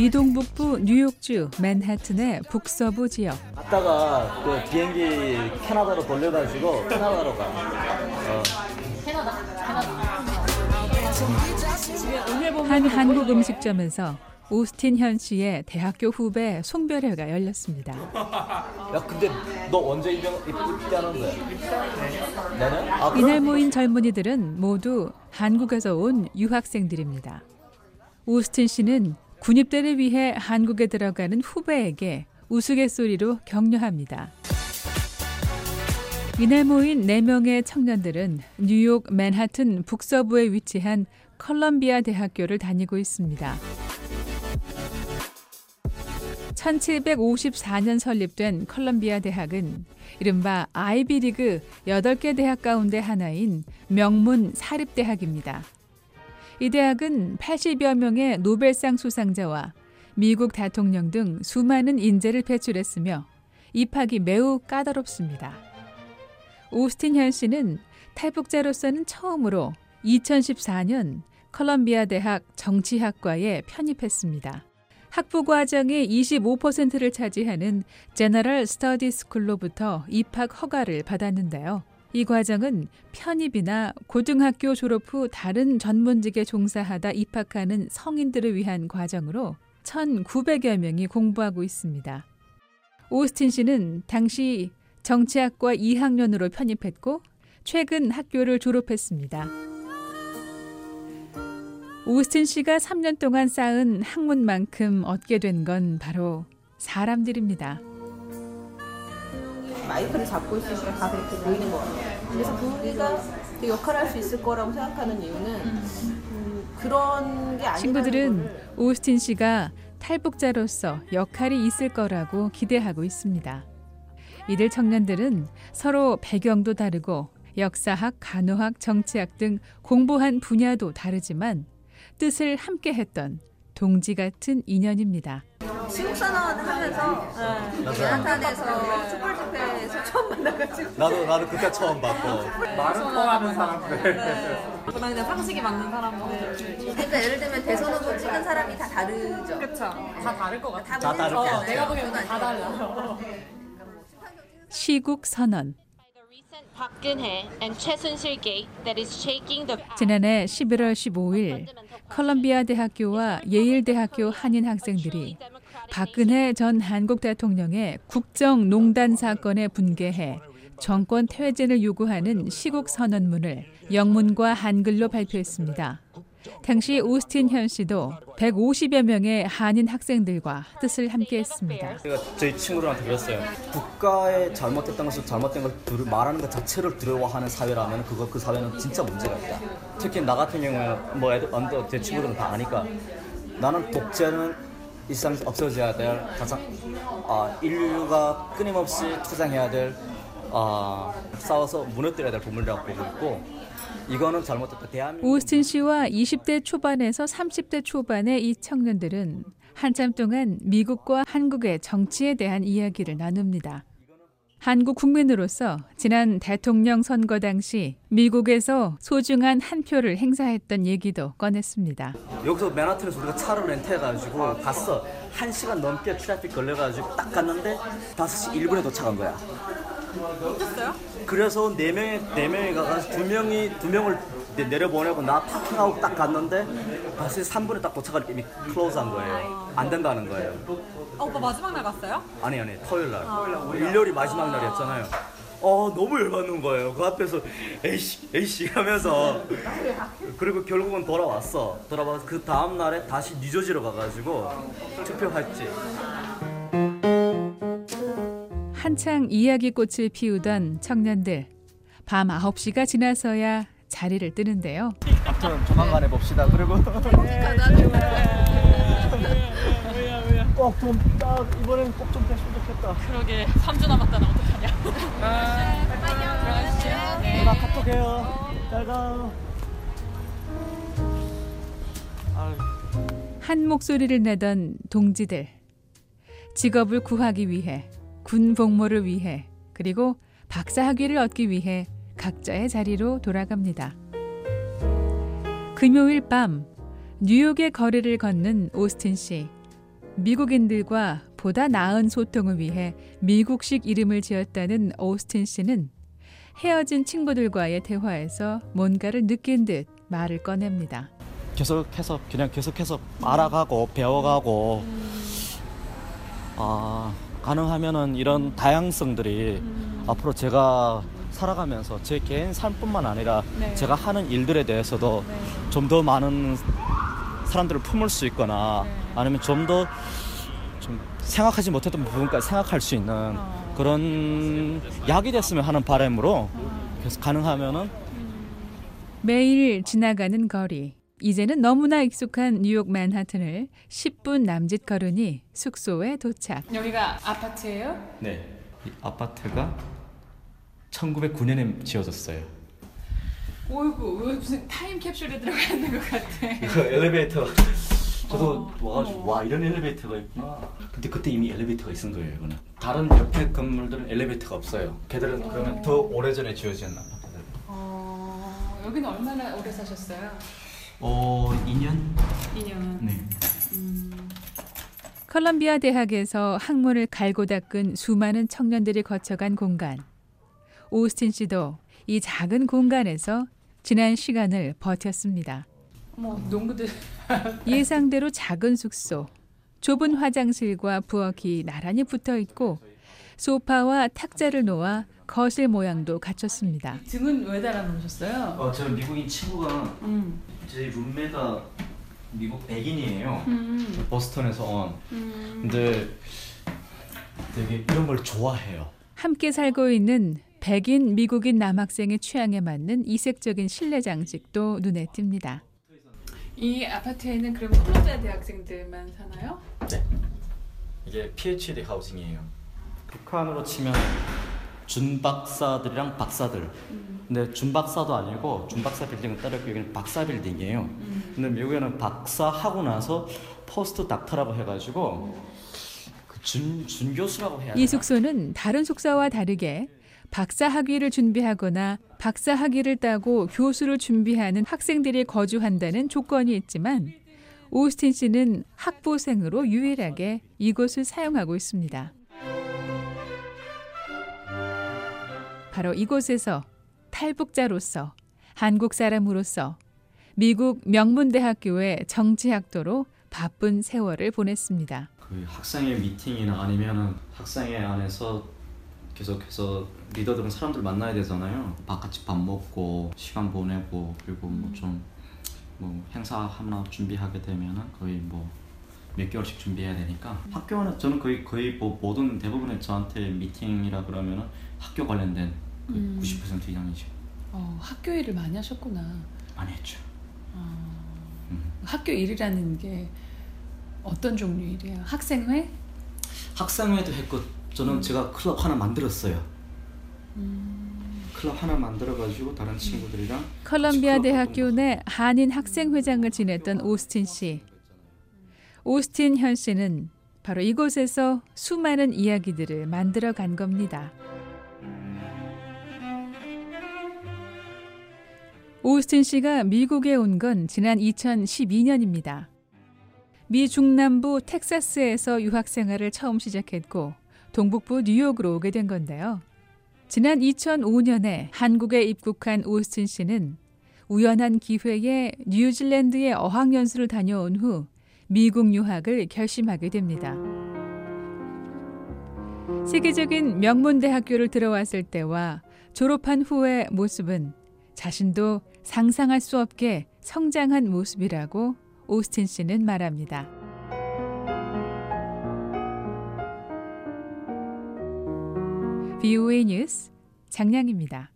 미동북부 뉴욕주 맨하튼의 북서부 지역. 갔다가 그 비행기 캐나다로 돌려가지고 캐나다로 가. 어. 한 한국 음식점에서 오스틴 현 씨의 대학교 후배 송별회가 열렸습니다. 야 근데 너 언제 입영 입대하는 거야? 내년? 아, 이날 모인 젊은이들은 모두 한국에서 온 유학생들입니다. 오스틴 씨는 군입대를 위해 한국에 들어가는 후배에게 우스갯소리로 격려합니다. 이날 모인 4명의 청년들은 뉴욕 맨하튼 북서부에 위치한 컬럼비아 대학교를 다니고 있습니다. 1754년 설립된 컬럼비아 대학은 이른바 아이비리그 8개 대학 가운데 하나인 명문 사립대학입니다. 이 대학은 80여 명의 노벨상 수상자와 미국 대통령 등 수많은 인재를 배출했으며 입학이 매우 까다롭습니다. 오스틴 현 씨는 탈북자로서는 처음으로 2014년 컬럼비아 대학 정치학과에 편입했습니다. 학부 과정의 25%를 차지하는 제너럴 스터디 스쿨로부터 입학 허가를 받았는데요. 이 과정은 편입이나 고등학교 졸업 후 다른 전문직에 종사하다 입학하는 성인들을 위한 과정으로 1,900여 명이 공부하고 있습니다. 오스틴 씨는 당시 정치학과 2학년으로 편입했고 최근 학교를 졸업했습니다. 오스틴 씨가 3년 동안 쌓은 학문만큼 얻게 된 건 바로 사람들입니다. 마이크를 잡고 있으니까 다 그렇게 보이는 것 같아요. 그래서 거기가 그 역할을 할 수 있을 거라고 생각하는 이유는 음, 그런 게 아니라는 친구들은 오스틴 씨가 탈북자로서 역할이 있을 거라고 기대하고 있습니다. 이들 청년들은 서로 배경도 다르고 역사학, 간호학, 정치학 등 공부한 분야도 다르지만 뜻을 함께 했던 동지 같은 인연입니다. 시국선언 하면서 맨하탄에서 촛불 집회에서 처음 만나가지고 나도 나도 그때 처음 봤고. 말은 통하는 사람들. 나 그냥 상식이 맞는 사람들. 그러니까 예를 들면 대선 후보 찍은 사람이 다 다르죠. 그쵸. 다 다를 것 같아. 다다 다르지 모르지 않아요. 않아요. 내가 보기엔 다 달라. 시국 선언. 지난해 11월 15일 컬럼비아 대학교와 예일 대학교 한인 학생들이 박근혜 전 한국 대통령의 국정농단 사건에 분개해 정권 퇴진을 요구하는 시국 선언문을 영문과 한글로 발표했습니다. 당시 오스틴 현 씨도 150여 명의 한인 학생들과 뜻을 함께했습니다. 제가 저희 친구들한테 그랬어요. 국가에 잘못했던 것을 잘못된 걸 들- 말하는 것 자체를 두려워하는 사회라면 그거 그 사회는 진짜 문제가 있다. 특히 나 같은 경우에는 뭐 애들 언더 제 친구들은 다 아니까 나는 독재는 일상에서 없어져야 될 가장 아, 인류가 끊임없이 투쟁해야 될 아, 싸워서 무너뜨려야 될 부분이라고 보고 있고 이거는 잘못됐다. 대한민국 오스틴 씨와 20대 초반에서 30대 초반의 이 청년들은 한참 동안 미국과 한국의 정치에 대한 이야기를 나눕니다. 한국 국민으로서 지난 대통령 선거 당시 미국에서 소중한 한 표를 행사했던 얘기도 꺼냈습니다. 여기서 맨하튼에서 우리가 차를 렌트해가지고 갔어. 한 시간 넘게 트래픽 걸려가지고 딱 갔는데 5시 1분에 도착한 거야. 그래서 네 명이 네 명이 가서 두 명이 두 명을 내- 내려보내고 나 파킹하고 딱 갔는데 5시 3분에 딱 도착할 때 이미 클로즈한 거예요. 안 된다는 거예요. 아, 오빠 마지막 날 갔어요? 아니 아니 토요일 날 일요일이 마지막 날이었잖아요. 어 너무 열받는 거예요. 그 앞에서 에이씨 에이씨 하면서 그리고 결국은 돌아왔어. 돌아와서 그 다음 날에 다시 뉴저지로 가가지고 투표했지. 한창 이야기꽃을 피우던 청년들. 밤 9시가 지나서야 자리를 뜨는데요. 아무튼 조만간 해봅시다. 그리고 꼭좀딱 이번엔 꼭 좀 됐으면 좋겠다. 그러게 3주 남았다 나 어떡하냐. 들어가시죠. 네. 누나 카톡해요. 잘 가. 한 목소리를 내던 동지들. 직업을 구하기 위해, 군 복무를 위해, 그리고 박사 학위를 얻기 위해 각자의 자리로 돌아갑니다. 금요일 밤 뉴욕의 거리를 걷는 오스틴 씨. 미국인들과 보다 나은 소통을 위해 미국식 이름을 지었다는 오스틴 씨는 헤어진 친구들과의 대화에서 뭔가를 느낀 듯 말을 꺼냅니다. 계속해서 그냥 계속해서 알아가고 배워가고 아 가능하면은 이런 다양성들이 앞으로 제가 살아가면서 제 개인 삶뿐만 아니라 네. 제가 하는 일들에 대해서도 좀더 많은 사람들을 품을 수 있거나 네. 아니면 좀 더 좀 생각하지 못했던 부분까지 생각할 수 있는 어. 그런 약이 됐으면 하는 바람으로 그래서 가능하면은 매일 지나가는 거리. 이제는 너무나 익숙한 뉴욕 맨하튼을 10분 남짓 걸으니 숙소에 도착. 여기가 아파트예요? 네. 이 아파트가 1909년에 지어졌어요. 오이구 왜 무슨 타임 캡슐에 들어가 있는 것 같아. 그 엘리베이터. 저도 어, 와가지고 어머. 와 이런 엘리베이터가 있구나. 근데 그때 이미 엘리베이터가 있은 거예요. 이거는 다른 옆에 건물들은 엘리베이터가 없어요. 걔들은 그러면 더 오래전에 지어진 아파트들. 어, 여기는 얼마나 오래 사셨어요? 어 2년? 2년. 네. 컬럼비아 대학에서 학문을 갈고 닦은 수많은 청년들이 거쳐간 공간. 오스틴 씨도 이 작은 공간에서 지난 시간을 버텼습니다. 어머 농구들. 예상대로 작은 숙소, 좁은 화장실과 부엌이 나란히 붙어 있고 소파와 탁자를 놓아 거실 모양도 갖췄습니다. 등은 왜 달아 놓으셨어요? 어, 저 미국인 친구가 음. 제 룸메가 미국 백인이에요. 음. 보스턴에서 온. 음. 근데 되게 이런 걸 좋아해요. 함께 살고 있는 백인 미국인 남학생의 취향에 맞는 이색적인 실내 장식도 눈에 띕니다. 이 아파트에는 그럼 콜롬비아 대학생들만 사나요? 네. 이게 PhD 하우징이에요. 북한으로 치면 준박사들이랑 박사들. 근데 준박사도 아니고 준박사 빌딩은 따로 있고 여기는 박사 빌딩이에요. 근데 미국에는 박사 하고 나서 포스트 닥터라고 해가지고 그 준 준 교수라고 해야 되나? 이 숙소는 다른 숙소와 다르게 박사 학위를 준비하거나 박사 학위를 따고 교수를 준비하는 학생들이 거주한다는 조건이 있지만 오스틴 씨는 학부생으로 유일하게 이곳을 사용하고 있습니다. 바로 이곳에서 탈북자로서 한국 사람으로서 미국 명문대학교의 정치학도로 바쁜 세월을 보냈습니다. 그 학생회 미팅이나 아니면은 학생회 안에서 계속해서 리더들은 사람들 만나야 되잖아요. 밥 같이 밥 먹고 시간 보내고 그리고 뭐좀뭐 행사 하나 준비하게 되면은 거의 뭐 몇 개월씩 준비해야 되니까 학교 안에 저는 거의 거의 뭐 모든 대부분의 저한테 미팅이라 그러면은 학교 관련된 그 음. 90% 이상이죠. 어, 학교 일을 많이 하셨구나. 많이 했죠. 음. 학교 일이라는 게 어떤 종류 일이에요? 학생회? 학생회도 했고 저는 제가 클럽 하나 만들었어요. 클럽 하나 만들어가지고 다른 친구들이랑 컬럼비아 대학교 내 한인 학생 회장을 지냈던 오스틴 씨. 오스틴 현 씨는 바로 이곳에서 수많은 이야기들을 만들어 간 겁니다. 오스틴 씨가 미국에 온 건 지난 2012년입니다. 미 중남부 텍사스에서 유학 생활을 처음 시작했고 동북부 뉴욕으로 오게 된 건데요. 지난 2005년에 한국에 입국한 오스틴 씨는 우연한 기회에 뉴질랜드의 어학연수를 다녀온 후 미국 유학을 결심하게 됩니다. 세계적인 명문대학교를 들어왔을 때와 졸업한 후의 모습은 자신도 상상할 수 없게 성장한 모습이라고 오스틴 씨는 말합니다. VOA 뉴스 장량입니다.